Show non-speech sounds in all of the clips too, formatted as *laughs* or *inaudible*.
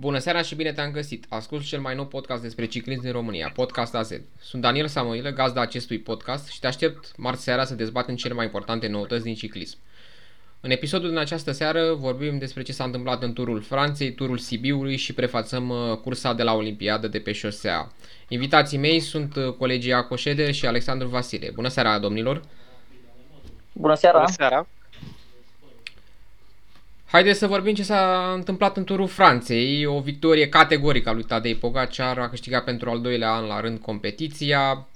Bună seara și bine te-am găsit! Ascult cel mai nou podcast despre ciclism din România, Podcast AZ. Sunt Daniel Samoilă, gazda acestui podcast și te aștept marți seara să dezbatem cele mai importante noutăți din ciclism. În episodul din această seară vorbim despre ce s-a întâmplat în turul Franței, turul Sibiului și prefațăm uh, cursa de la Olimpiadă de pe șosea. Invitații mei sunt uh, colegii Aco Ședer și Alexandru Vasile. Bună seara, domnilor! Bună seara! Bună seara! Haideți să vorbim ce s-a întâmplat în turul Franței. O victorie categorică a lui Tadej Pogacar, a câștigat pentru al doilea an la rând competiția,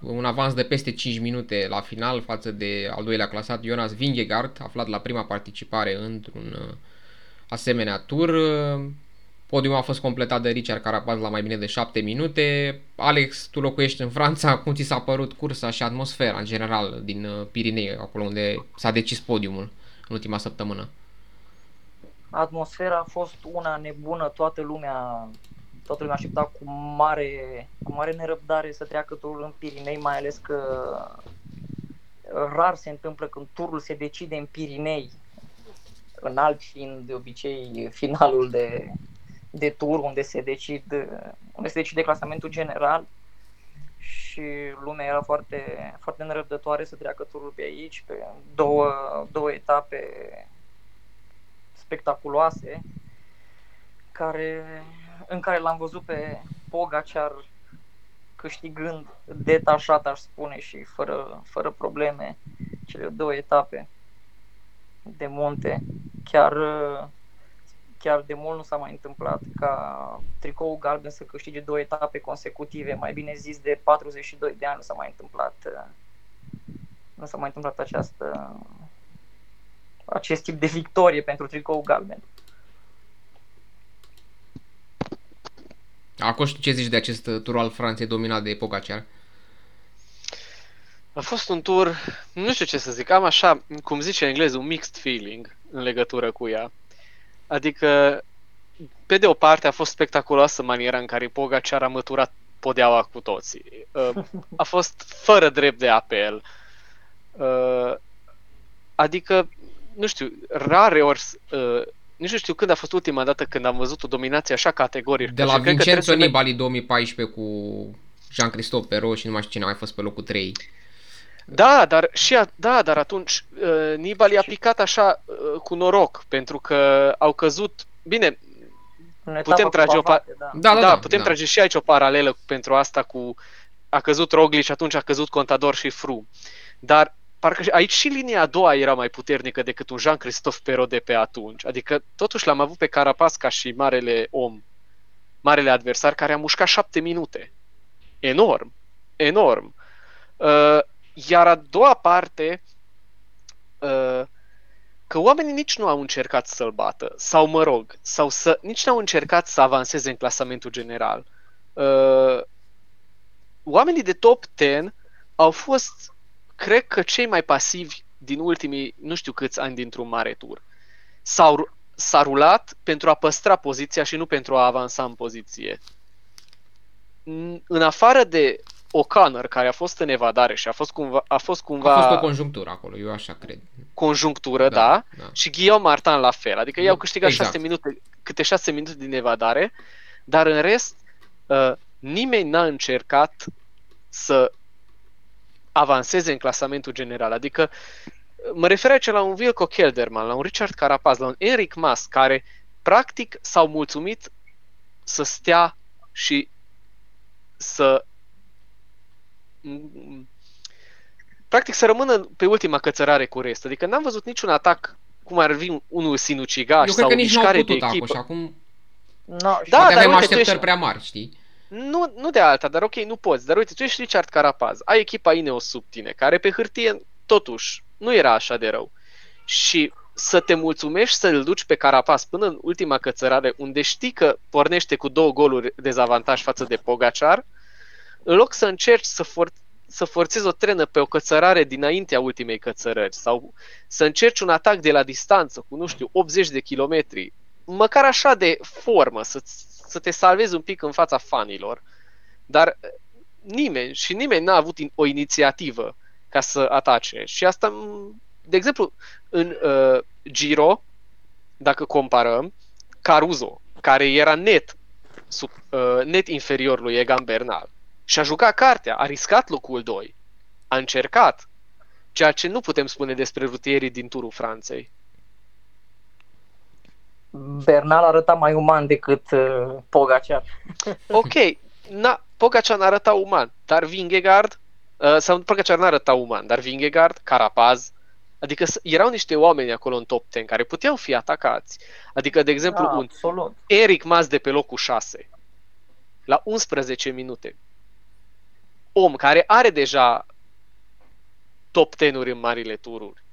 un avans de peste 5 minute la final față de al doilea clasat Jonas Vingegaard, aflat la prima participare într-un uh, asemenea tur. Podiumul a fost completat de Richard Carapaz la mai bine de 7 minute. Alex, tu locuiești în Franța, *laughs* cum ți s-a părut cursa și atmosfera în general din uh, Pirinei, acolo unde s-a decis podiumul în ultima săptămână? Atmosfera a fost una nebună, toată lumea toată lumea aștepta cu mare, cu mare nerăbdare să treacă turul în Pirinei, mai ales că rar se întâmplă când turul se decide în Pirinei, în alt fiind de obicei finalul de, de tur unde se, decid, unde se decide clasamentul general. Și lumea era foarte, foarte nerăbdătoare să treacă turul pe aici, pe două, două etape spectaculoase care în care l-am văzut pe Pogacar câștigând detașat, aș spune, și fără, fără probleme cele două etape de munte. Chiar, chiar de mult nu s-a mai întâmplat ca tricou galben să câștige două etape consecutive, mai bine zis de 42 de ani nu s-a mai întâmplat nu s-a mai întâmplat această acest tip de victorie pentru tricou galben. Acum ce zici de acest tur al Franței dominat de Pogacar? A fost un tur, nu știu ce să zic, am așa, cum zice în engleză, un mixed feeling în legătură cu ea. Adică, pe de o parte a fost spectaculoasă maniera în care Pogacar a măturat podeaua cu toții. Uh, a fost fără drept de apel. Uh, adică, nu știu, rare ori uh, nici nu știu când a fost ultima dată când am văzut o dominație așa categorică. De la Vincenzo Nibali 2014 cu Jean-Christophe Perrault și nu mai știu cine a mai fost pe locul 3. Da, dar și a, da, dar atunci uh, Nibali a picat așa uh, cu noroc, pentru că au căzut, bine, putem trage o pa- da. Da, da, da, da, putem da. trage și aici o paralelă pentru asta cu a căzut Roglic și atunci a căzut Contador și Fru. Dar parcă aici și linia a doua era mai puternică decât un Jean-Christophe Perrault de pe atunci. Adică totuși l-am avut pe Carapaz ca și marele om, marele adversar care a mușcat șapte minute. Enorm, enorm. Uh, iar a doua parte, uh, că oamenii nici nu au încercat să-l bată, sau mă rog, sau să, nici nu au încercat să avanseze în clasamentul general. Uh, oamenii de top 10 au fost cred că cei mai pasivi din ultimii nu știu câți ani dintr-un mare tur s-au, s-a rulat pentru a păstra poziția și nu pentru a avansa în poziție. În afară de O'Connor, care a fost în evadare și a fost cumva... A fost, cumva, a fost o conjunctură acolo, eu așa cred. Conjunctură, da. da, da. Și Guillaume Martin la fel. Adică ei au câștigat exact. 6 minute, câte 6 minute din evadare, dar în rest uh, nimeni n-a încercat să avanseze în clasamentul general. Adică mă refer aici la un Wilco Kelderman, la un Richard Carapaz, la un Eric Mas, care practic s-au mulțumit să stea și să practic să rămână pe ultima cățărare cu rest. Adică n-am văzut niciun atac cum ar fi unul sinucigaș sau că nici mișcare de echipă. și acum no, da, dar avem uite, așteptări ești... prea mari, știi? Nu, nu de alta, dar ok, nu poți. Dar uite, tu ești Richard Carapaz, ai echipa Ineos sub tine, care pe hârtie, totuși, nu era așa de rău. Și să te mulțumești să-l duci pe Carapaz până în ultima cățărare, unde știi că pornește cu două goluri dezavantaj față de Pogacar, în loc să încerci să, for- să forțezi o trenă pe o cățărare dinaintea ultimei cățărări sau să încerci un atac de la distanță cu, nu știu, 80 de kilometri, măcar așa de formă, să să te salvezi un pic în fața fanilor. Dar eh, nimeni și nimeni n-a avut o inițiativă ca să atace. Și asta, de exemplu, în uh, Giro, dacă comparăm, Caruso care era net, sub, uh, net inferior lui Egan Bernal. Și a jucat cartea, a riscat locul 2, a încercat, ceea ce nu putem spune despre rutierii din turul Franței. Bernal arăta mai uman decât uh, Pogacar. *laughs* ok, na, Pogacar arăta uman, dar Vingegaard, uh, sau Pogacar n-arăta uman, dar Vingegaard, Carapaz, Adică erau niște oameni acolo în top 10 care puteau fi atacați. Adică, de exemplu, da, un absolut. Eric Mas de pe locul 6, la 11 minute. Om care are deja top 10-uri în marile tururi.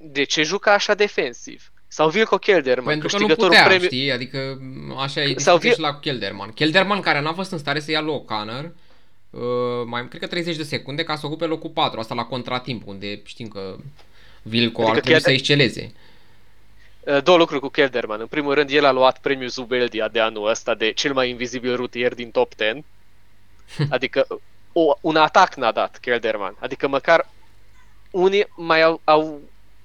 De ce juca așa defensiv? Sau Vilco Kelderman, Pentru că nu putea, premiu... știi? Adică așa e Sau Vil... și la Kelderman. Kelderman care n-a fost în stare să ia loc Canner, uh, mai, cred că 30 de secunde ca să ocupe locul 4, asta la contratimp, unde știm că Vilco adică ar trebui să exceleze. Uh, două lucruri cu Kelderman. În primul rând, el a luat premiul Zubeldia de anul ăsta de cel mai invizibil rutier din top 10. *laughs* Adică o, un atac n-a dat Kelderman. Adică măcar unii mai au, au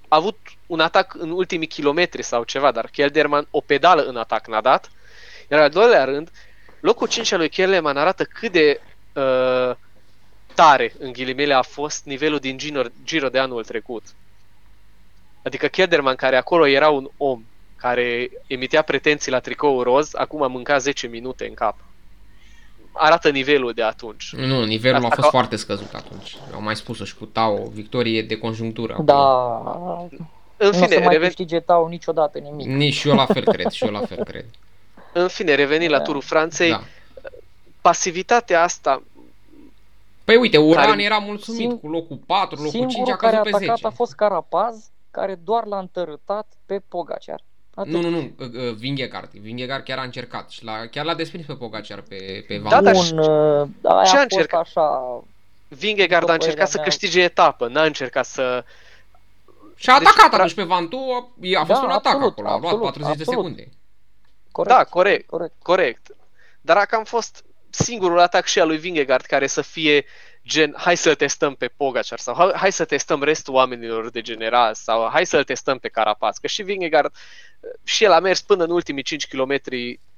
avut un atac în ultimii kilometri sau ceva, dar Kelderman o pedală în atac n-a dat. Iar al doilea rând, locul 5 al lui Kelderman arată cât de uh, tare, în ghilimele, a fost nivelul din Giro, Giro de anul trecut. Adică Kelderman, care acolo era un om care emitea pretenții la tricou roz, acum a mâncat 10 minute în cap arată nivelul de atunci. Nu, nivelul Asta a fost ca... foarte scăzut atunci. Au mai spus-o și cu Tau, victorie de conjunctură. Da. În fine, nu se mai reven... câștige Tau niciodată nimic. Nici eu la fel cred, și eu la fel cred. În fine, revenind da. la turul Franței, da. pasivitatea asta Păi uite, Uran care... era mulțumit Sing... cu locul 4, locul 5 a care a atacat pe 10. a fost Carapaz, care doar l-a întărâtat pe Pogacar. Atât. Nu, nu, nu, uh, uh, Vingegaard. Vingegaard chiar a încercat și la, chiar l-a desprins pe Pogacar pe, pe Van. Da, dar și, uh, aia și a, a încercat. așa... Vingegaard a încercat să câștige etapă, n-a încercat să... Și a deci, atacat atunci pe Vantu, a fost da, un atac absolut, acolo, a luat 40 absolut. de secunde. Corect, da, corect, corect, corect. Dar a cam fost singurul atac și al lui Vingegaard care să fie gen hai să testăm pe Pogacar sau hai să testăm restul oamenilor de general sau hai să-l testăm pe Carapaz. Că și Vingegaard și el a mers până în ultimii 5 km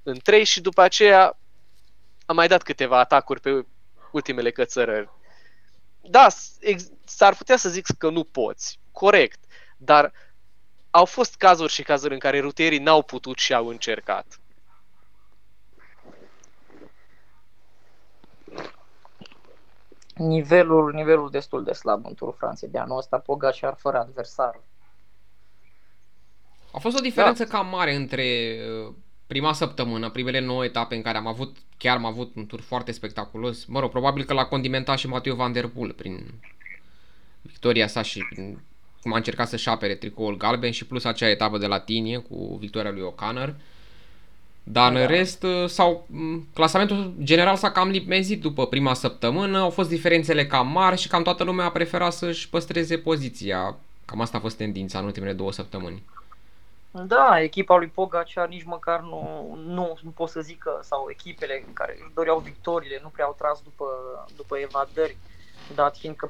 în 3 și după aceea a mai dat câteva atacuri pe ultimele cățărări. Da, s-ar putea să zic că nu poți, corect, dar au fost cazuri și cazuri în care rutierii n-au putut și au încercat. Nivelul, nivelul destul de slab în turul Franței de anul ăsta, Pogacar fără adversar. A fost o diferență da. cam mare între uh, prima săptămână, primele 9 etape în care am avut, chiar am avut un tur foarte spectaculos. Mă rog, probabil că l-a condimentat și Mateo Van Der Poel prin victoria sa și prin cum a încercat să-și apere tricoul galben și plus acea etapă de la Tinie cu victoria lui O'Connor. Dar da. în rest, uh, sau clasamentul general s-a cam lipmezit după prima săptămână, au fost diferențele cam mari și cam toată lumea a preferat să-și păstreze poziția. Cam asta a fost tendința în ultimele două săptămâni. Da, echipa lui Pogacar nici măcar nu, nu, nu pot să zic că, sau echipele care își doreau victoriile nu prea au tras după, după evadări, dat fiind că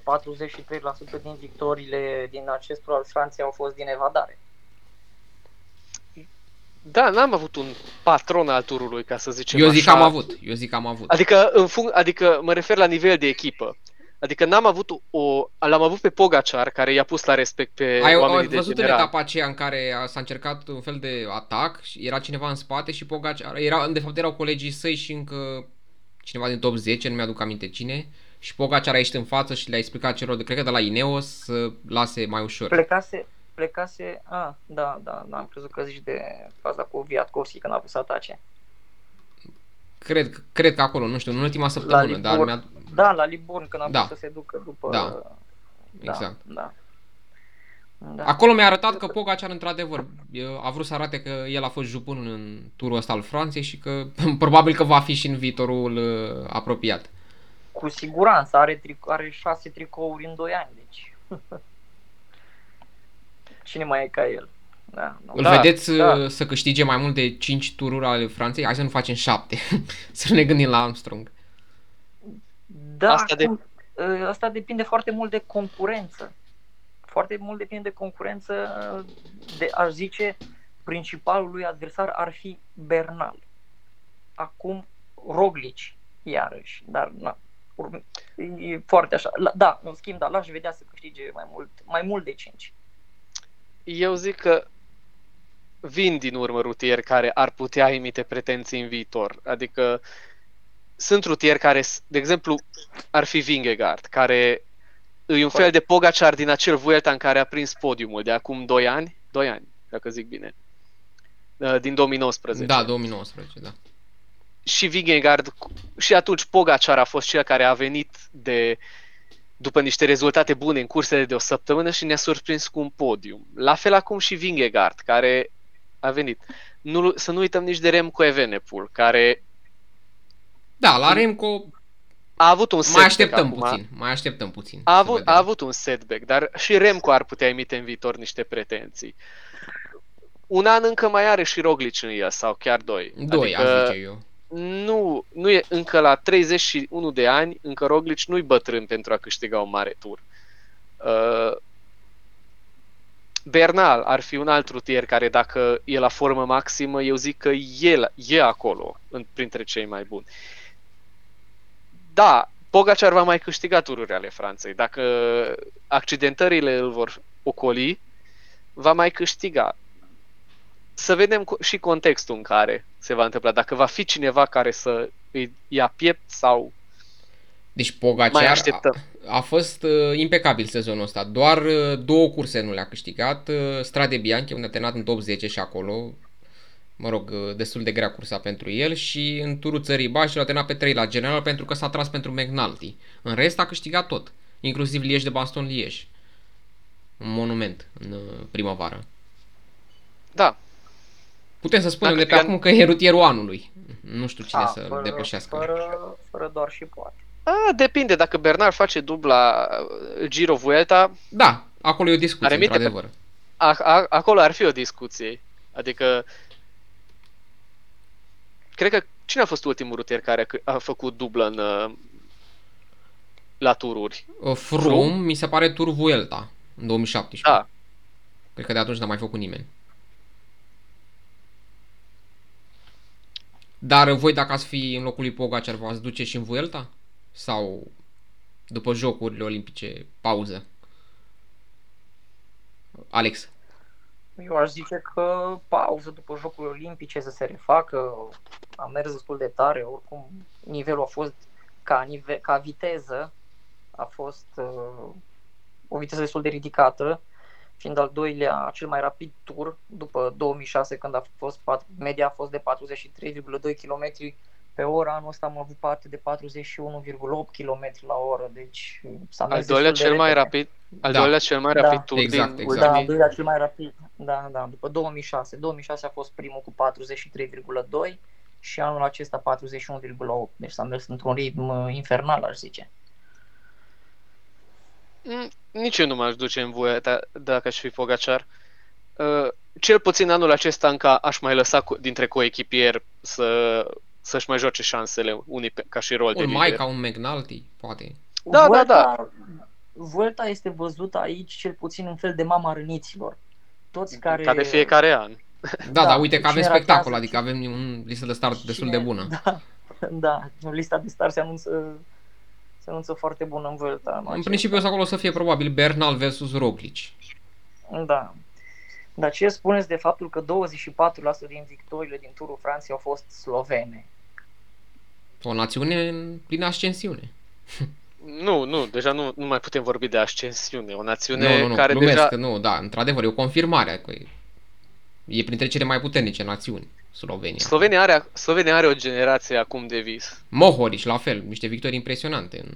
43% din victoriile din acest tur al Franței au fost din evadare. Da, n-am avut un patron al turului, ca să zicem Eu zic așa. că am avut, eu zic că am avut. Adică, în func- adică mă refer la nivel de echipă. Adică n-am avut o... L-am avut pe Pogacar, care i-a pus la respect pe ai, oamenii ai văzut în etapa aceea în care s-a încercat un fel de atac și era cineva în spate și Pogacar... Era, de fapt erau colegii săi și încă cineva din top 10, nu mi-aduc aminte cine. Și Pogacar a ieșit în față și le-a explicat celor de, cred că de la Ineos, să lase mai ușor. Plecase, plecase, a, da, da, da, am crezut că zici de faza cu Viatkovski când a pus atace. Cred, cred că acolo, nu știu, în ultima săptămână, dar mi-a... Da, la Liburn, când a da. să se ducă după... Da, da exact. Da. Da. Acolo mi-a arătat că Pogacar, într-adevăr, a vrut să arate că el a fost jupân în turul ăsta al Franței și că *laughs* probabil că va fi și în viitorul uh, apropiat. Cu siguranță, are, tric- are șase tricouri în doi ani, deci... *laughs* Cine mai e ca el? Da, nu. Îl da, vedeți da. Uh, să câștige mai mult de 5 tururi ale Franței? Hai să nu facem 7. *laughs* să ne gândim la Armstrong. Da, asta, de... Uh, asta depinde foarte mult de concurență. Foarte mult depinde de concurență, de, aș zice, principalul lui adversar ar fi Bernal. Acum Roglic iarăși, dar na, e foarte așa. Da, în schimb, da, l-aș vedea să câștige mai mult, mai mult de 5. Eu zic că vin din urmă rutieri care ar putea emite pretenții în viitor. Adică sunt rutieri care, de exemplu, ar fi Vingegaard, care e un fel de Pogacar din acel Vuelta în care a prins podiumul de acum 2 ani, 2 ani, dacă zic bine, uh, din 2019. Da, 2019, da. Și Vingegaard, și atunci Pogacar a fost cel care a venit de după niște rezultate bune în cursele de o săptămână și ne-a surprins cu un podium. La fel acum și Vingegaard, care a venit. Nu, să nu uităm nici de Remco Evenepoel, care... Da, la Remco a avut un Mai așteptăm acum. puțin, mai așteptăm puțin. A avut, a avut un setback, dar și Remco ar putea emite în viitor niște pretenții. Un an încă mai are și Roglic în el, sau chiar doi. Doi, adică aș zice eu. Nu, nu e încă la 31 de ani, încă Roglic nu-i bătrân pentru a câștiga un mare tur. Uh, Bernal ar fi un alt rutier care dacă e la formă maximă, eu zic că el e acolo, în, printre cei mai buni. Da, Pogacar va mai câștiga tururile ale Franței. Dacă accidentările îl vor ocoli, va mai câștiga. Să vedem și contextul în care se va întâmpla. Dacă va fi cineva care să îi ia piept sau deci Pogacar a, a fost uh, impecabil sezonul ăsta. Doar uh, două curse nu le-a câștigat. Uh, Strade Bianchi, unde a terminat în top 10 și acolo. Mă rog, uh, destul de grea cursa pentru el și în turul țării Bași l-a terminat pe 3 la general pentru că s-a tras pentru McNulty. În rest a câștigat tot, inclusiv Lieș de Baston Lieș. Un monument în uh, primăvară. Da. Putem să spunem Dacă de pe acum că e rutierul anului. Nu știu cine a, să fără, depășească. Fără, fără doar și poate. A, depinde, dacă Bernard face dubla uh, Giro Vuelta... Da, acolo e o discuție, într-adevăr. Pe... A, a, acolo ar fi o discuție. Adică... Cred că cine a fost ultimul rutier care a, a făcut dublă în, uh, la tururi? Uh, Froome, Froome, mi se pare tur Vuelta, în 2017. Da. Cred că de atunci n-a mai făcut nimeni. Dar voi dacă ați fi în locul lui Pogacar, v-ați duce și în Vuelta? Sau după Jocurile Olimpice, pauză? Alex. Eu aș zice că pauză după Jocurile Olimpice să se refacă. A mers destul de tare, oricum nivelul a fost ca, nive- ca viteză, a fost uh, o viteză destul de ridicată, fiind al doilea cel mai rapid tur după 2006 când a fost media a fost de 43,2 km pe oră, anul ăsta am avut parte de 41,8 km la oră, deci s-a Al doilea cel mai rapid, al da. doilea cel mai rapid da. tur exact, din exact. Da, al doilea cel mai rapid, da, da, după 2006. 2006 a fost primul cu 43,2 și anul acesta 41,8, deci s-a mers într-un ritm uh, infernal, aș zice. Mm, nici eu nu m-aș duce în voie dacă aș fi Pogacar. Uh, cel puțin anul acesta încă aș mai lăsa dintre coechipieri să să-și mai joace șansele unii pe, ca și rol un de lider. mai ca un McNulty, poate. Da, Vuelta, da, da. Vuelta este văzută aici cel puțin un fel de mama răniților. Toți care... Ca de fiecare an. *laughs* Da, da, uite că avem spectacol, adică avem un listă de start destul de bună. *laughs* Da, da, lista de start se anunță se anunță foarte bună în Vuelta. În principiu o să acolo să fie probabil Bernal versus Roglic. Da. Dar ce spuneți de faptul că 24% din victoriile din Turul Franței au fost slovene? O națiune în plină ascensiune. *laughs* Nu, nu, deja nu, nu mai putem vorbi de ascensiune. O națiune nu, nu, nu, care glumesc, deja... nu, da, într-adevăr, e o confirmare. Că e, e printre cele mai puternice națiuni, Slovenia. Slovenia are, Slovenia are o generație acum de vis. Mohoric, la fel, niște victorii impresionante în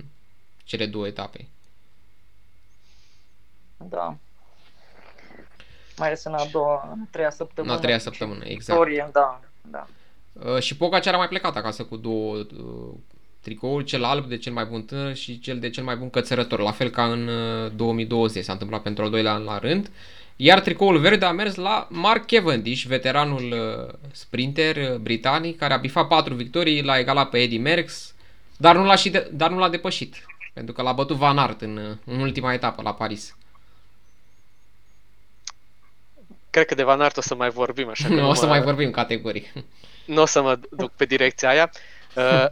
cele două etape. Da. Mai ales în a doua, în a treia săptămână. În a treia săptămână, exact. Victorie, da, da. Uh, și Pogacar a mai plecat acasă cu două uh, tricouri, cel alb de cel mai bun tânăr și cel de cel mai bun cățărător, la fel ca în uh, 2020 s-a întâmplat pentru al doilea an la rând. Iar tricoul verde a mers la Mark Cavendish, veteranul uh, sprinter uh, britanic, care a bifat patru victorii, l-a egalat pe Eddie Merckx, dar nu l-a, și de- dar nu l-a depășit, pentru că l-a bătut Van Aert în, uh, în ultima etapă la Paris. cred că de Van Aert o să mai vorbim așa. *laughs* Nu, o să mă... mai vorbim categoric. *laughs* Nu o să mă duc pe direcția aia. Uh,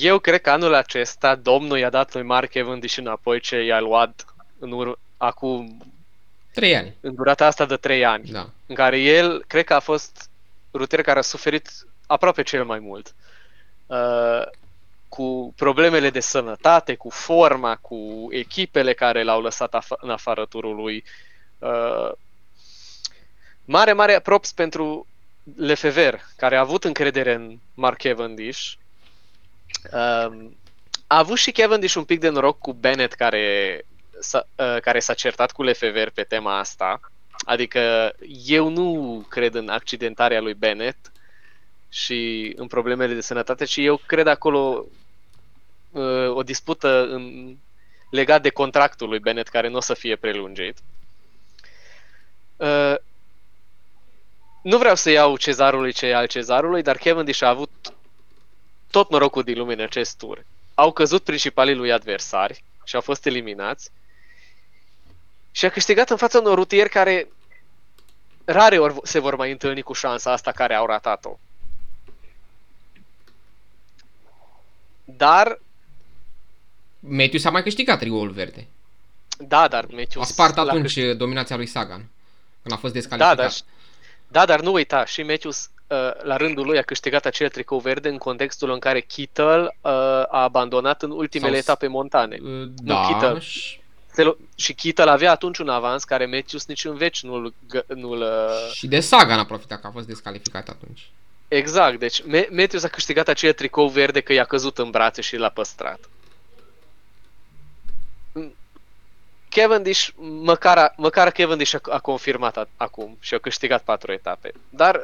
eu cred că anul acesta domnul i-a dat lui Mark Cavendish înapoi ce i-a luat în ur- acum... Trei ani. În durata asta de trei ani. Da. În care el, cred că a fost rutier care a suferit aproape cel mai mult. Uh, cu problemele de sănătate, cu forma, cu echipele care l-au lăsat af- în afară turului. Uh, mare, mare props pentru Lefever, care a avut încredere în Mark Cavendish. Uh, a avut și Cavendish un pic de noroc cu Bennett, care s-a, uh, care s-a certat cu Lefever pe tema asta. Adică eu nu cred în accidentarea lui Bennett și în problemele de sănătate, ci eu cred acolo uh, o dispută în, legat de contractul lui Bennett care nu o să fie prelungit. Uh, nu vreau să iau cezarului ce e al cezarului, dar Cavendish a avut tot norocul din lume în acest tur. Au căzut principalii lui adversari și au fost eliminați și a câștigat în fața unor rutieri care rare ori se vor mai întâlni cu șansa asta care au ratat-o. Dar... Matthews a mai câștigat triul verde. Da, dar Matthews... A spart atunci câștig... dominația lui Sagan, când a fost descalificat. Da, dar, da, dar nu uita, și Matthews uh, la rândul lui a câștigat acel tricou verde în contextul în care Kittel uh, a abandonat în ultimele Sau... etape montane. Uh, da, nu Kittel. Și și Kittel avea atunci un avans care Matthews nici în veci nu-l... nu-l uh, și de Sagan a profitat că a fost descalificat atunci. Exact, deci Matthews a câștigat acel tricou verde că i-a căzut în brațe și l-a păstrat. Cavendish, măcar, măcar Cavendish a, a confirmat a, acum și a câștigat patru etape. Dar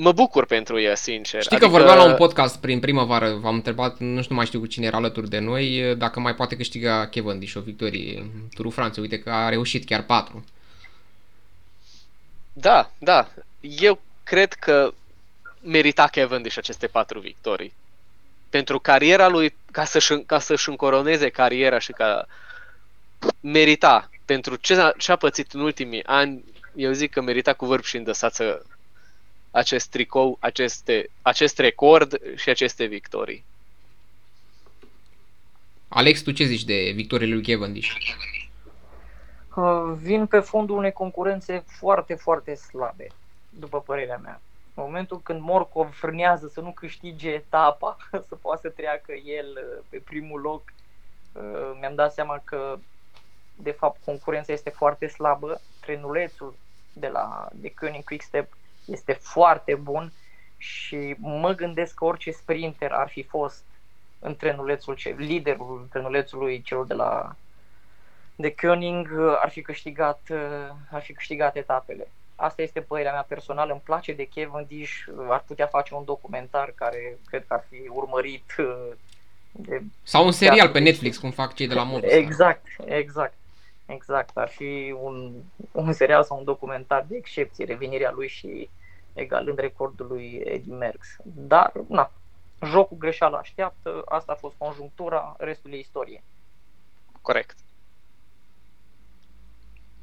mă bucur pentru el, sincer. Știi adică... că vorbeam la un podcast prin primăvară, v-am întrebat, nu știu mai știu cu cine era alături de noi, dacă mai poate câștiga Cavendish o victorie în Turul Franței. Uite că a reușit chiar patru. Da, da. Eu cred că merita Cavendish aceste patru victorii. Pentru cariera lui, ca să-și, ca să-și încoroneze cariera și ca merita. Pentru ce a, ce a pățit în ultimii ani, eu zic că merita cu vârf și îndăsață acest tricou, aceste, acest record și aceste victorii. Alex, tu ce zici de victoriile lui Cavendish? Uh, vin pe fondul unei concurențe foarte, foarte slabe, după părerea mea. În momentul când Morcov frânează să nu câștige etapa, *laughs* să poată să treacă el uh, pe primul loc, uh, mi-am dat seama că de fapt concurența este foarte slabă. Trenulețul de la de Koenig Quickstep este foarte bun și mă gândesc că orice sprinter ar fi fost în trenulețul, liderul trenulețului celor de la de Koenig ar fi câștigat, ar fi câștigat etapele. Asta este părerea mea personală, îmi place de Cavendish, ar putea face un documentar care cred că ar fi urmărit de Sau un serial pe Netflix, cum fac cei de la Movistar. Exact, exact. Exact, ar fi un, un serial sau un documentar de excepție, revenirea lui și egalând recordul lui Eddie Merckx. Dar, na, jocul greșeală așteaptă, asta a fost conjunctura, restul e istorie. Corect.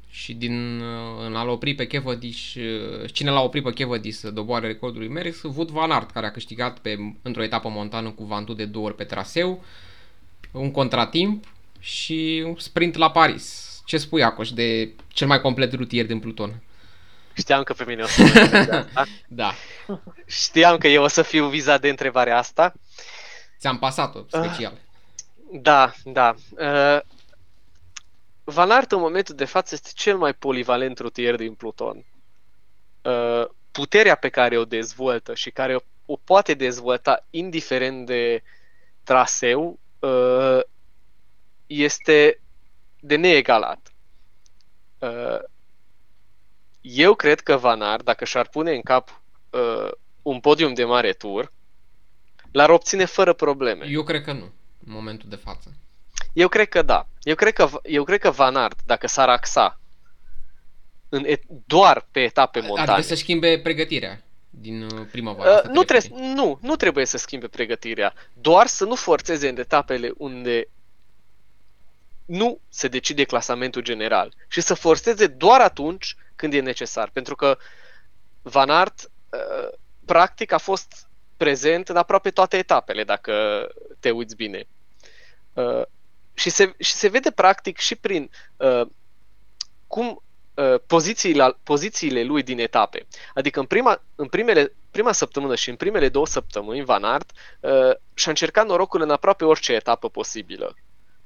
Și din în a-l opri pe Cavendish, cine l-a oprit pe Cavendish să doboare recordul lui Merckx? Wout van Aert, care a câștigat pe, într-o etapă montană cu Vantu de două ori pe traseu, un contratimp și un sprint la Paris. Ce spui, Acoș, de cel mai complet rutier din Pluton? Știam că pe mine o să mă *laughs* Da. Știam că eu o să fiu vizat de întrebarea asta. Ți-am pasat-o special. Uh, da, da. Uh, Van Aert în momentul de față este cel mai polivalent rutier din Pluton. Uh, puterea pe care o dezvoltă și care o, o poate dezvolta indiferent de traseu uh, este de neegalat. Uh, eu cred că Van Aert, dacă și-ar pune în cap uh, un podium de mare tur, l-ar obține fără probleme. Eu cred că nu, în momentul de față. Eu cred că da. Eu cred că, eu cred că Van Aert, dacă s-ar axa în et- doar pe etape montane... Adică să schimbe pregătirea din uh, primăvară. Uh, nu, trebuie, nu, nu trebuie să schimbe pregătirea. Doar să nu forțeze în etapele unde nu se decide clasamentul general și să forțeze doar atunci când e necesar. Pentru că Van Aert uh, practic a fost prezent în aproape toate etapele, dacă te uiți bine. Uh, și, se, și se vede practic și prin uh, cum pozițiile, pozițiile lui din etape. Adică în, prima, în primele, prima săptămână și în primele două săptămâni, Van Aert și-a încercat norocul în aproape orice etapă posibilă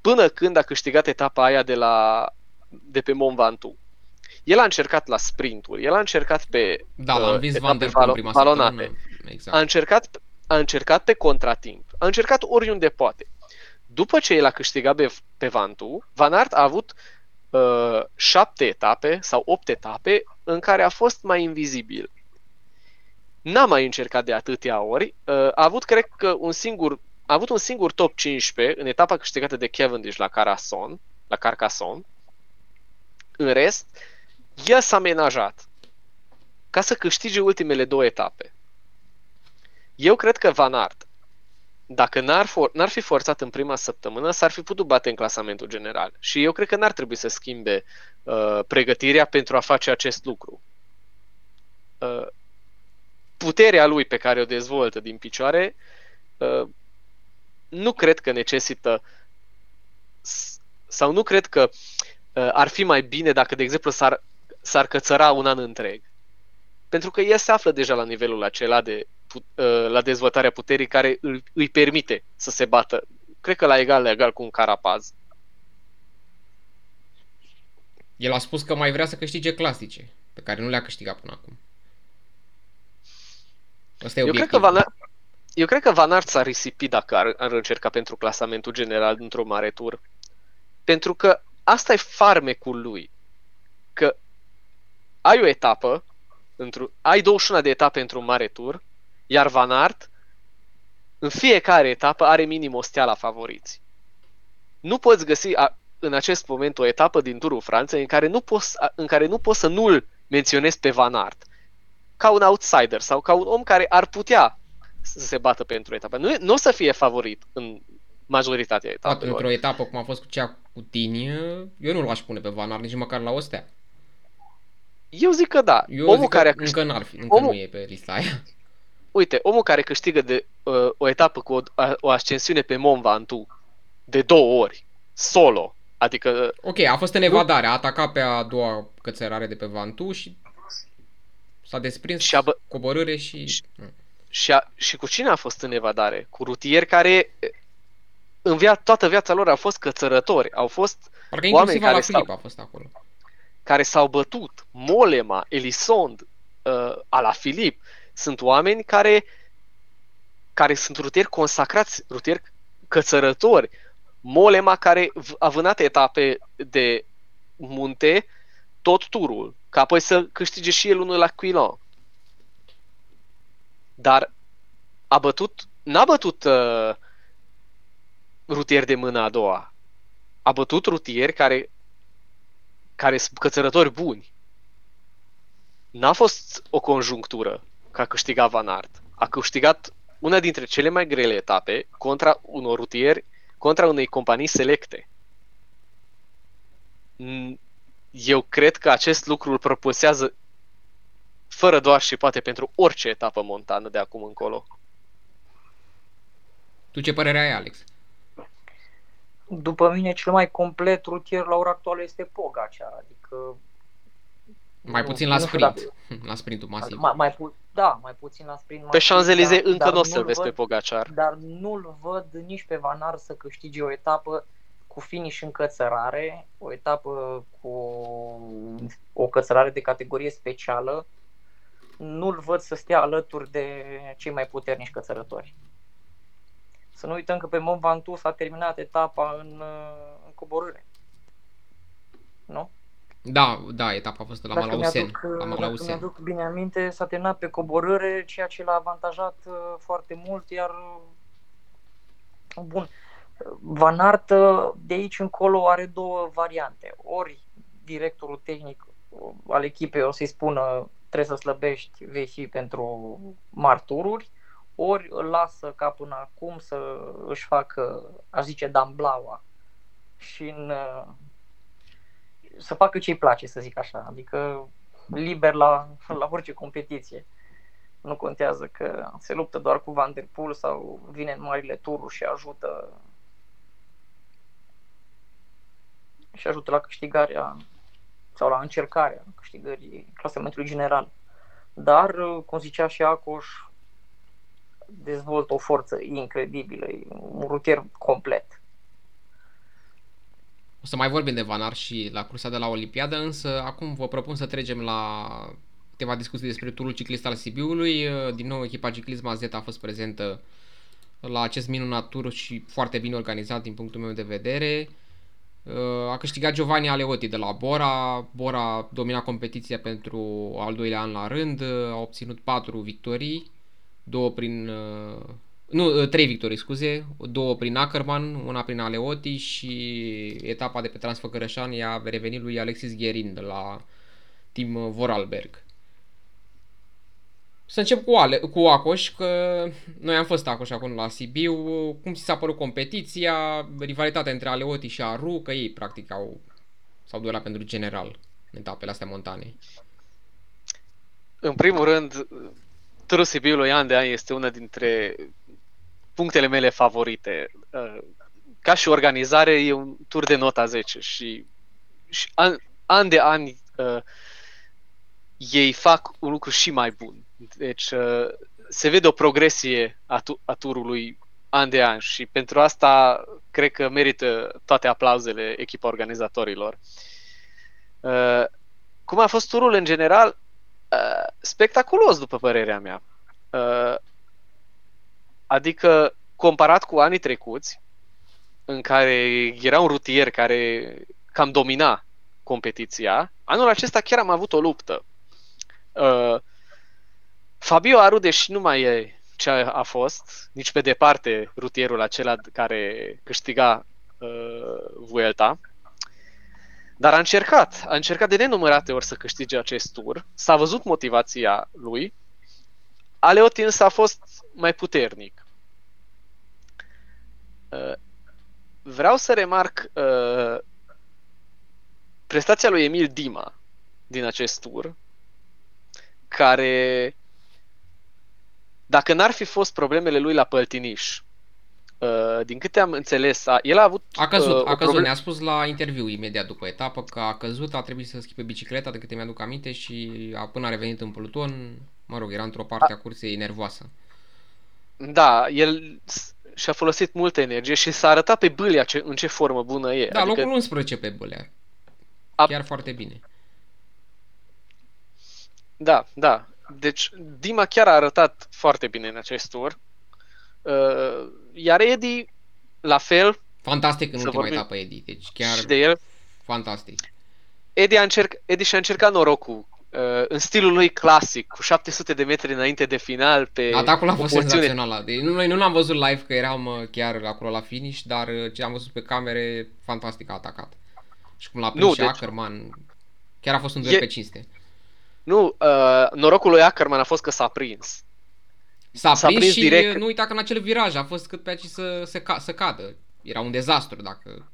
până când a câștigat etapa aia de, la, de pe Mont Ventoux. El a încercat la sprinturi, el a încercat pe da, l-a învins Van der Poel prima balonate. Exact. A, încercat, a încercat pe contratimp, a încercat oriunde poate. După ce el a câștigat pe, pe Vantu, Van Aert a avut uh, șapte etape sau opt etape în care a fost mai invizibil. N-a mai încercat de atâtea ori, uh, a avut, cred că, un singur a avut un singur top 15 în etapa câștigată de Cavendish la Carcassonne, la Carcassonne. În rest, el s-a menajat ca să câștige ultimele două etape. Eu cred că Van Aert, dacă n-ar, for- n-ar fi forțat în prima săptămână, s-ar fi putut bate în clasamentul general. Și eu cred că n-ar trebui să schimbe uh, pregătirea pentru a face acest lucru. Uh, puterea lui pe care o dezvoltă din picioare uh, nu cred că necesită sau nu cred că uh, ar fi mai bine dacă, de exemplu, s-ar, s-ar cățăra un an întreg. Pentru că el se află deja la nivelul acela de uh, la dezvoltarea puterii care îl, îi permite să se bată, cred că la egal la egal cu un carapaz. El a spus că mai vrea să câștige clasice, pe care nu le-a câștigat până acum. Asta e Eu cred că Van, eu cred că Van Aert s-a risipit dacă ar, ar încerca pentru clasamentul general într-o mare tur. Pentru că asta e farmecul lui. Că ai o etapă, ai 21 de etape într-un mare tur, iar Van Aert în fiecare etapă are minim o stea la favoriți. Nu poți găsi a, în acest moment o etapă din Turul Franței în care nu poți, în care nu poți să nu-l menționezi pe Van Aert ca un outsider sau ca un om care ar putea să se bată pentru etapă. Nu, nu o să fie favorit în majoritatea etapelor. Poate într-o etapă, cum a fost cu cea cu tine, eu nu l-aș pune pe Van Aert nici măcar la o stea. Eu zic că da. Eu omul zic care că încă n-ar fi, încă omul... nu e pe lista aia. *laughs* Uite, omul care câștigă de uh, o etapă cu o, o ascensiune pe Mont Ventoux de două ori, solo, adică... Ok, a fost în evadare, a atacat pe a doua cățărare de pe Ventoux și s-a desprins și a bă... coborâre și... și și, a, și cu cine a fost în evadare? Cu rutieri care în via, toată viața lor au fost cățărători, au fost Parcă oameni care, s-au, a fost acolo. care s-au bătut. Molema, Elisond, uh, Ala Filip, sunt oameni care care sunt rutieri consacrați, rutieri cățărători. Molema care a vânat etape de munte tot turul, ca apoi să câștige și el unul la Quilon dar a bătut, n-a bătut uh, rutieri de mână a doua. A bătut rutieri care, care sunt cățărători buni. N-a fost o conjunctură că a câștigat Van Aert. A câștigat una dintre cele mai grele etape contra unor rutieri, contra unei companii selecte. Eu cred că acest lucru îl propulsează fără doar și poate pentru orice etapă montană de acum încolo. Tu ce părere ai, Alex? După mine, cel mai complet rutier la ora actuală este Pogacar, adică... Mai puțin la sprint, dacă... *laughs* la sprintul masiv. Mai, mai pu- da, mai puțin la sprint Pe Champs-Élysées încă nu o să-l vezi văd, pe Pogacar. Dar nu-l văd nici pe Van Aert să câștige o etapă cu finish în cățărare, o etapă cu o cățărare de categorie specială, nu-l văd să stea alături de cei mai puternici cățărători. Să nu uităm că pe Mont Ventoux s-a terminat etapa în, în coborâre. Nu? Da, da, etapa a fost la Malausen. La Malausen. Dacă mi-aduc bine aminte, s-a terminat pe coborâre, ceea ce l-a avantajat uh, foarte mult, iar uh, bun, Van Aert uh, de aici încolo are două variante. Ori directorul tehnic al echipei o să-i spună trebuie să slăbești, vei fi pentru martururi, ori îl lasă ca până acum să își facă, aș zice, damblaua și în, uh, să facă ce îi place, să zic așa, adică liber la, la orice competiție. Nu contează că se luptă doar cu Van Der Poel sau vine în marile tururi și ajută și ajută la câștigarea sau la încercarea câștigării clasamentului general. Dar, cum zicea și Acoș, dezvoltă o forță incredibilă, e un rutier complet. O să mai vorbim de Vanar și la cursa de la Olimpiadă, însă acum vă propun să trecem la câteva discuții despre turul ciclist al Sibiului. Din nou, echipa ciclism AZ a fost prezentă la acest minunat tur și foarte bine organizat din punctul meu de vedere. A câștigat Giovanni Aleotti de la Bora. Bora a dominat competiția pentru al doilea an la rând. A obținut patru victorii, două prin nu, ă, trei victorii, scuze, două prin Ackerman, una prin Aleotti și etapa de pe Transfăcărășan i-a revenit lui Alexis Gherin de la Team Vorarlberg. Să încep cu, Ale, cu Acoș, că noi am fost Acoș acum la Sibiu. Cum ți s-a părut competiția, rivalitatea între Aleotti și Aru, că ei practic au, s-au duelat pentru general în etapele astea montane. În primul rând, Turul Sibiului an de an este una dintre punctele mele favorite. Uh, ca și organizare e un tur de nota 10 și, și an, an de an uh, ei fac un lucru și mai bun. Deci uh, se vede o progresie a, tu, a turului an de an și pentru asta cred că merită toate aplauzele echipa organizatorilor. Uh, cum a fost turul în general? Uh, spectaculos, după părerea mea. Uh, Adică, comparat cu anii trecuți, în care era un rutier care cam domina competiția, anul acesta chiar am avut o luptă. Uh, Fabio Aru, deși nu mai e ce a fost, nici pe departe rutierul acela care câștiga uh, Vuelta, dar a încercat, a încercat de nenumărate ori să câștige acest tur, s-a văzut motivația lui, Aleotti însă a fost mai puternic. Uh, vreau să remarc uh, prestația lui Emil Dima din acest tur, care, dacă n-ar fi fost problemele lui la Păltiniș, Uh, din câte am înțeles, a, el a avut... A căzut, uh, a căzut. Problem... Ne-a spus la interviu imediat după etapă că a căzut, a trebuit să schimbe bicicleta, de câte mi-aduc aminte, și a, până a revenit în peloton, mă rog, era într-o parte a, a cursei nervoasă. Da, el și-a folosit multă energie și s-a arătat pe bâlea ce, în ce formă bună e. Da, adică... locul 11 pe bâlea. A... Chiar foarte bine. Da, da. Deci Dima chiar a arătat foarte bine în acest tur. Uh, iar Edi, la fel. Fantastic în ultima etapă, Edi. Deci chiar și de el. fantastic. Edi, a încerc, Edi și-a încercat norocul uh, în stilul lui clasic, cu 700 de metri înainte de final. Pe Atacul a fost porțiune... senzațional. Deci, nu, noi nu l-am văzut live, că eram uh, chiar acolo la finish, dar uh, ce am văzut pe camere, fantastic a atacat. Și cum l-a prins nu, și deci... Ackerman, chiar a fost un duel e... pe cinste. Nu, uh, norocul lui Ackerman a fost că s-a prins. S-a, s-a prins, prins și direct... nu uita că în acel viraj a fost cât pe aici să, să, ca, să cadă. Era un dezastru dacă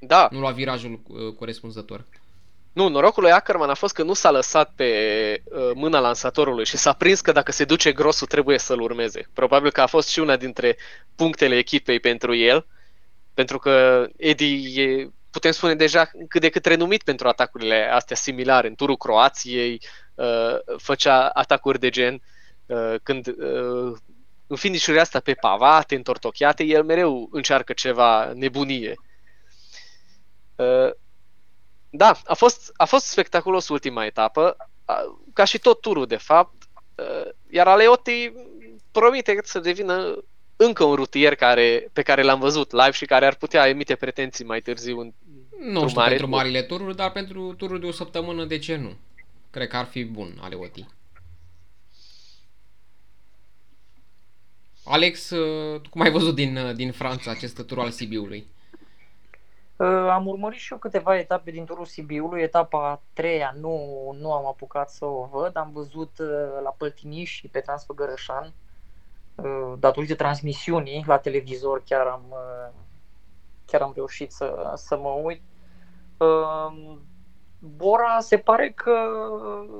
da. nu lua virajul uh, corespunzător. Nu, norocul lui Ackerman a fost că nu s-a lăsat pe uh, mâna lansatorului și s-a prins că dacă se duce grosul trebuie să-l urmeze. Probabil că a fost și una dintre punctele echipei pentru el, pentru că Eddie e, putem spune deja cât de cât renumit pentru atacurile astea similare. În turul Croației uh, făcea atacuri de gen uh, când uh, în finișurile astea pe pavate, întortocheate, el mereu încearcă ceva nebunie. Uh, da, a fost, a fost spectaculos ultima etapă, ca și tot turul, de fapt. Iar Aleotti promite să devină încă un rutier care, pe care l-am văzut live și care ar putea emite pretenții mai târziu în Nu știu mare pentru tur. marile tururi, dar pentru turul de o săptămână, de ce nu? Cred că ar fi bun Aleotti. Alex, tu cum ai văzut din, din Franța acest tur al Sibiului? Uh, am urmărit și eu câteva etape din turul Sibiului, etapa a treia nu, nu am apucat să o văd, am văzut uh, la Păltiniș și pe Transfăgărășan, uh, datorită transmisiunii la televizor chiar am, chiar am reușit să, să mă uit. Uh, Bora se pare că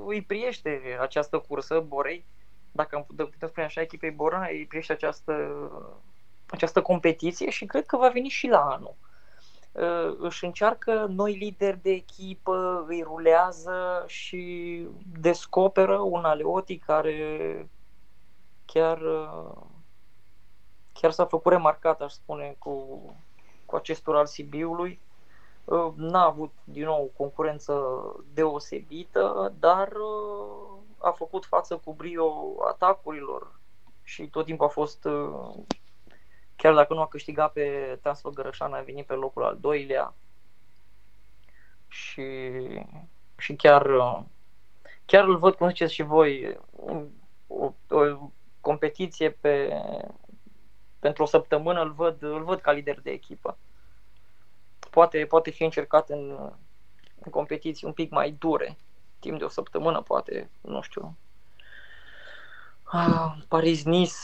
îi priește această cursă, Borei, dacă am putea spune așa, echipei Bora îi priește această, această competiție și cred că va veni și la anul. Uh, își încearcă noi lideri de echipă, îi rulează și descoperă un Aleoti care chiar, uh, chiar s-a făcut remarcat, aș spune, cu, cu acest tur al Sibiului. Uh, n-a avut, din nou, concurență deosebită, dar a făcut față cu brio atacurilor și tot timpul a fost Chiar dacă nu a câștigat pe Transfer Gărășan, a venit pe locul al doilea. Și, și chiar, chiar îl văd, cum ziceți și voi, o, o competiție pe, pentru o săptămână îl văd, îl văd ca lider de echipă. Poate, poate fi încercat în, în competiții un pic mai dure, timp de o săptămână, poate, nu știu. Ah, Paris-Nice,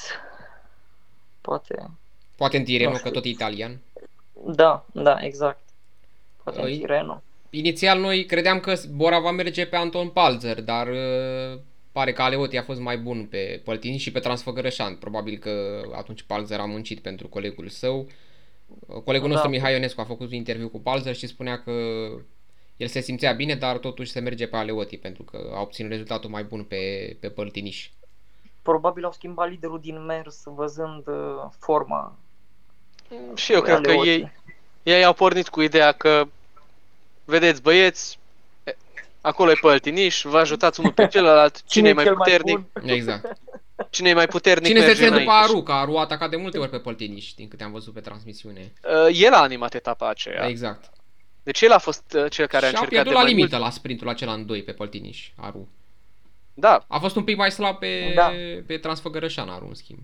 poate Poate în Tireno, că tot e italian. Da, da, exact. Poate în Tireno. Inițial noi credeam că Bora va merge pe Anton Palzer, dar uh, pare că Aleoti a fost mai bun pe Păltini și pe Transfăgărășan. Probabil că atunci Palzer a muncit pentru colegul său. Uh, colegul da. nostru Mihai Ionescu a făcut un interviu cu Palzer și spunea că el se simțea bine, dar totuși se merge pe Aleoti pentru că a obținut rezultatul mai bun pe, pe Păltiniș. Probabil au schimbat liderul din mers văzând uh, forma și eu cred că ei, ei au pornit cu ideea că, vedeți băieți, acolo e păltiniș, vă ajutați unul pe *laughs* celălalt, cine, cine e mai puternic. Mai exact. Cine e mai puternic Cine se ține după Aru, că Aru a atacat de multe ori pe păltiniș, din câte am văzut pe transmisiune. Uh, el a animat etapa aceea. Exact. Deci el a fost uh, cel care și a încercat a de la mai limită mult. la sprintul acela în 2 pe păltiniș, Aru. Da. A fost un pic mai slab pe, da. pe Transfăgărășan, Aru, în schimb.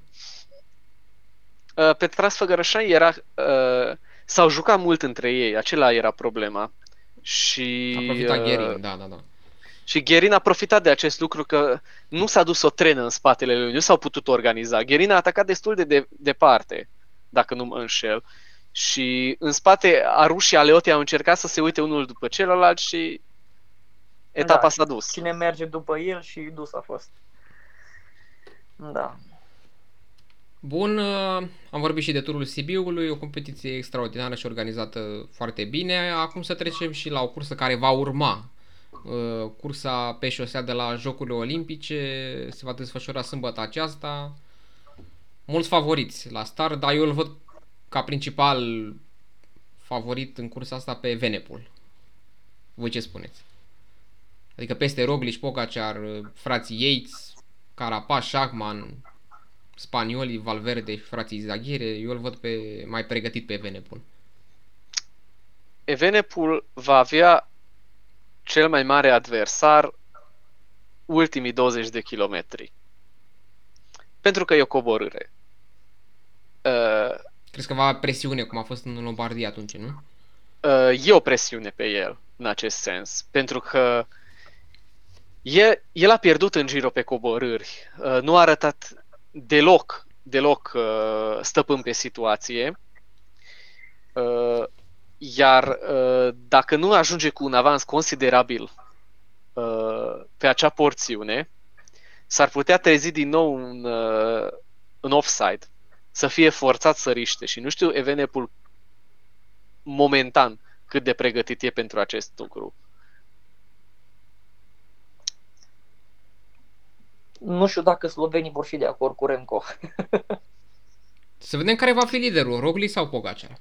Uh, pe Transfăgărășan era... Uh, s-au jucat mult între ei, acela era problema. Și... A profitat uh, Gherin, da, da, da. Și Gherin a profitat de acest lucru că nu s-a dus o trenă în spatele lui, nu s-au putut organiza. Gherin a atacat destul de, de departe, dacă nu mă înșel. Și în spate Aruș și Aleote au încercat să se uite unul după celălalt și etapa da, s-a dus. Cine merge după el și dus a fost. Da. Bun, uh, am vorbit și de turul Sibiului, o competiție extraordinară și organizată foarte bine. Acum să trecem și la o cursă care va urma. Uh, cursa pe șosea de la Jocurile Olimpice se va desfășura sâmbătă aceasta. Mulți favoriți la start, dar eu îl văd ca principal favorit în cursa asta pe Venepul. Voi ce spuneți? Adică peste Roglic, Pogacar, frații Yates, Carapaz, Schachman, spaniolii, Valverde și frații Zaghiere, eu îl văd pe, mai pregătit pe Evenepul. Evenepul va avea cel mai mare adversar ultimii 20 de kilometri. Pentru că e o coborâre. Uh, Crezi că va avea presiune, cum a fost în Lombardia atunci, nu? Uh, e o presiune pe el, în acest sens. Pentru că el, el a pierdut în giro pe coborâri. Uh, nu a arătat deloc, deloc uh, stăpân pe situație. Uh, iar uh, dacă nu ajunge cu un avans considerabil uh, pe acea porțiune, s-ar putea trezi din nou un, uh, un offside, să fie forțat să riște și nu știu Evenepul momentan cât de pregătit e pentru acest lucru. Nu știu dacă slovenii vor fi de acord cu Remco. *laughs* Să vedem care va fi liderul, Rogli sau Pogacar?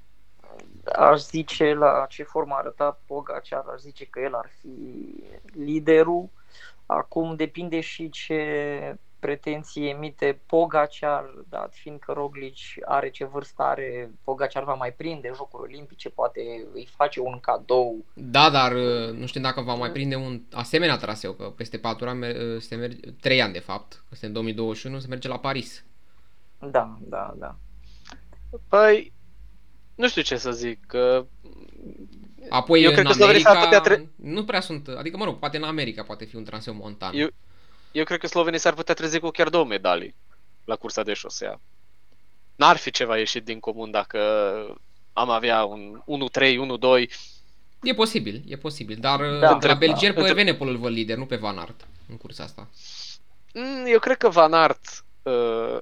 Aș zice la ce formă a arătat Pogacar, aș zice că el ar fi liderul. Acum depinde și ce pretenții emite Pogacar, dat fiindcă Roglic are ce vârstă are, Pogacar va mai prinde jocuri olimpice, poate îi face un cadou. Da, dar uh, nu știu dacă va mai prinde un asemenea traseu, că peste 4 ani uh, se merge, 3 ani de fapt, că este în 2021, se merge la Paris. Da, da, da. Păi, nu știu ce să zic, că Apoi Eu în cred America, că putea tre- nu prea sunt, adică mă rog, poate în America poate fi un traseu montan. Eu, eu cred că slovenii s-ar putea trezi cu chiar două medalii la cursa de șosea. N-ar fi ceva ieșit din comun dacă am avea un 1-3, 1-2. E posibil, e posibil, dar da, la Belgier da. pe Evenepoel îl văd lider, nu pe Van Aert în cursa asta. Mm, eu cred că Van Aert uh,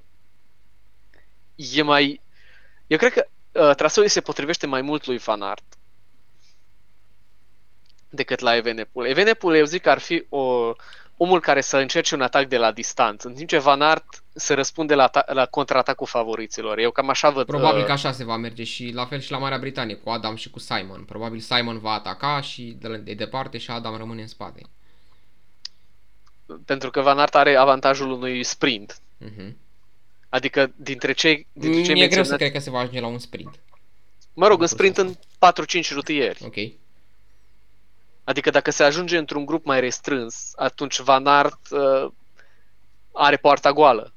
e mai... Eu cred că uh, traseul se potrivește mai mult lui Van Aert decât la Evenepoel. Evenepoel eu zic că ar fi o, omul care să încerce un atac de la distanță, în timp ce Van Aert se răspunde la, ta- la contraatacul favoriților. Eu cam așa văd... Probabil uh... că așa se va merge și la fel și la Marea Britanie, cu Adam și cu Simon. Probabil Simon va ataca și de, de departe și Adam rămâne în spate. Pentru că Van Aert are avantajul unui sprint. Uh-huh. Adică dintre cei dintre cei Mi-e greu să cred că se va ajunge la un sprint. Mă rog, în sprint în 4-5 rutieri. Ok. Adică dacă se ajunge într-un grup mai restrâns, atunci Van Aert uh, are poarta goală.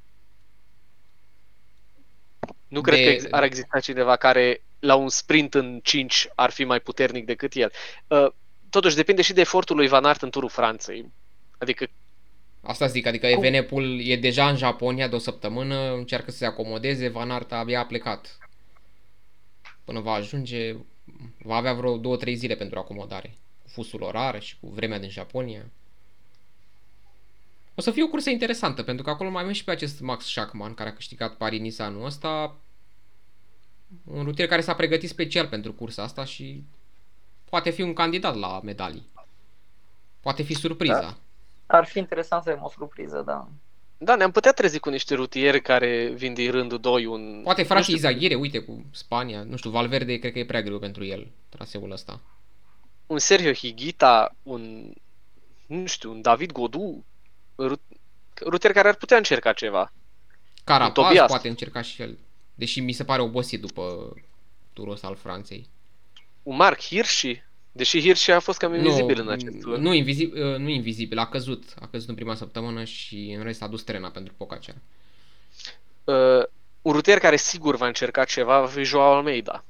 Nu de... cred că ar exista cineva care la un sprint în 5 ar fi mai puternic decât el. Uh, totuși depinde și de efortul lui Van Aert în turul Franței. Adică Asta zic, adică Cum? Evenepul e deja în Japonia de o săptămână, încearcă să se acomodeze, Van Aert abia a plecat. Până va ajunge, va avea vreo 2-3 zile pentru acomodare fusul orar și cu vremea din Japonia. O să fie o cursă interesantă, pentru că acolo mai avem și pe acest Max Schachmann, care a câștigat Paris-Nice anul ăsta. Un rutier care s-a pregătit special pentru cursa asta și poate fi un candidat la medalii. Poate fi surpriza. Da. Ar fi interesant să avem o surpriză, da. Da, ne-am putea trezi cu niște rutieri care vin din rândul 2 un... Poate frate Izaghire, uite, cu Spania. Nu știu, Valverde cred că e prea greu pentru el, traseul ăsta un Sergio Higuita, un, nu știu, un David Godu, rutier care ar putea încerca ceva. Carapaz poate încerca și el, deși mi se pare obosit după turul ăsta al Franței. Un Mark Hirschi, deși Hirschi a fost cam invizibil nu, în acest tur. Nu, invizibil, uh, nu invizibil, a căzut, a căzut în prima săptămână și în rest a dus trena pentru Pogacar. Uh, un rutier care sigur va încerca ceva va fi Joao Almeida.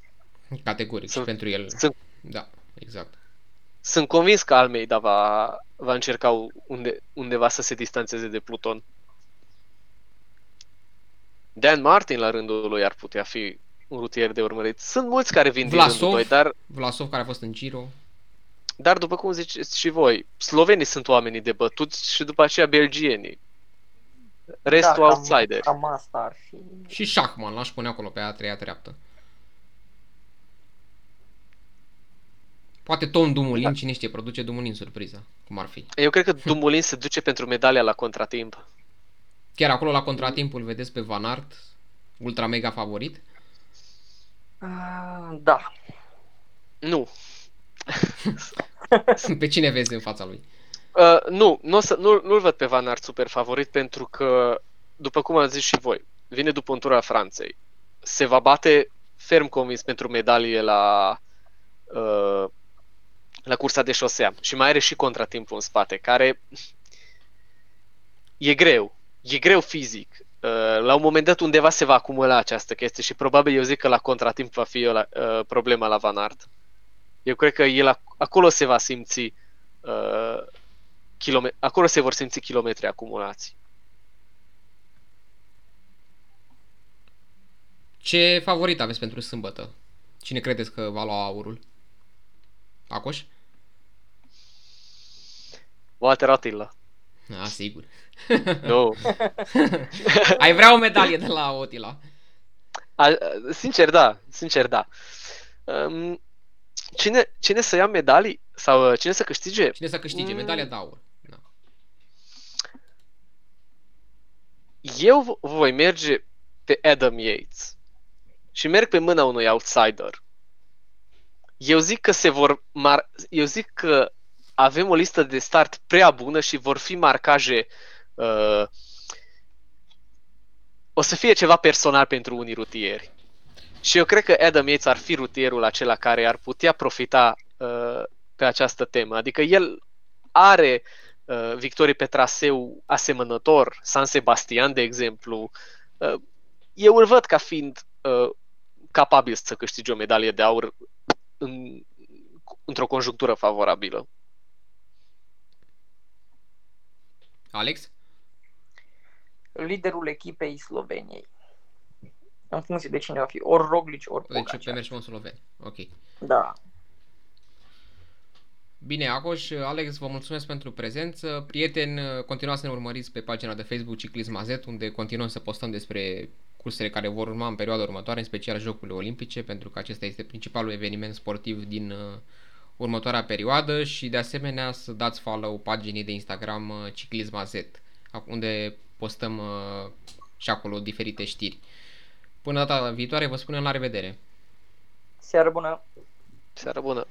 Categoric, sunt, și pentru el. Sunt, da, exact. Sunt convins că Almeida va, va încerca unde, undeva să se distanțeze de Pluton. Dan Martin la rândul lui ar putea fi un rutier de urmărit. Sunt mulți care vin Vlasov, din rândul 2, dar... Vlasov care a fost în Giro. Dar după cum ziceți și voi, slovenii sunt oamenii de bătut și după aceea belgienii. Restul da, outsider. Cam asta ar fi. Și Schachman, l-aș pune acolo pe a treia treaptă. Poate Tom Dumoulin, da. cine știe, produce Dumoulin surpriza, cum ar fi. Eu cred că Dumoulin se duce pentru medalia la contratimp. Chiar acolo la contratimp îl vedeți pe Van Aert, ultra mega favorit? Uh, da. Nu. *laughs* pe cine vezi în fața lui? Uh, nu, nu, nu, nu-l văd pe Van Aert super favorit pentru că, după cum am zis și voi, vine după un tur al Franței. Se va bate ferm convins pentru medalie la uh, la cursa de șosea și mai are și contratimpul în spate, care e greu, e greu fizic. Uh, la un moment dat undeva se va acumula această chestie și probabil eu zic că la contratimp va fi la, uh, problema la Van Aert. Eu cred că el acolo se va simți uh, kilome- acolo se vor simți kilometri acumulați. Ce favorit aveți pentru sâmbătă? Cine credeți că va lua aurul? Acoș? Walter Attila. A, sigur. *laughs* Nu. Ai vrea o medalie de la Attila? A, sincer, da. Sincer, da. Um, cine, cine să ia medalii? Sau uh, cine să câștige? Cine să câștige? Mm. Medalia de aur. Da. Eu voi merge pe Adam Yates. Și merg pe mâna unui outsider. Eu zic că se vor mar- eu zic că avem o listă de start prea bună și vor fi marcaje uh, o să fie ceva personal pentru unii rutieri. Și eu cred că Adam Yates ar fi rutierul acela care ar putea profita uh, pe această temă. Adică el are uh, victorii pe traseu asemănător, San Sebastian, de exemplu. Uh, eu îl văd ca fiind uh, capabil să câștige o medalie de aur în, într-o conjunctură favorabilă. Alex? Liderul echipei Sloveniei. în funcție de cine va fi, ori Roglic, ori Deci pe mergi pe un sloven, ok. Da. Bine, Agoș, Alex, vă mulțumesc pentru prezență. Prieteni, continuați să ne urmăriți pe pagina de Facebook Ciclism AZ, unde continuăm să postăm despre cursele care vor urma în perioada următoare, în special Jocurile Olimpice, pentru că acesta este principalul eveniment sportiv din uh, următoarea perioadă și de asemenea să dați follow paginii de Instagram uh, Ciclism AZ, unde postăm uh, și acolo diferite știri. Până data viitoare vă spunem la revedere! Seară bună! Seară bună!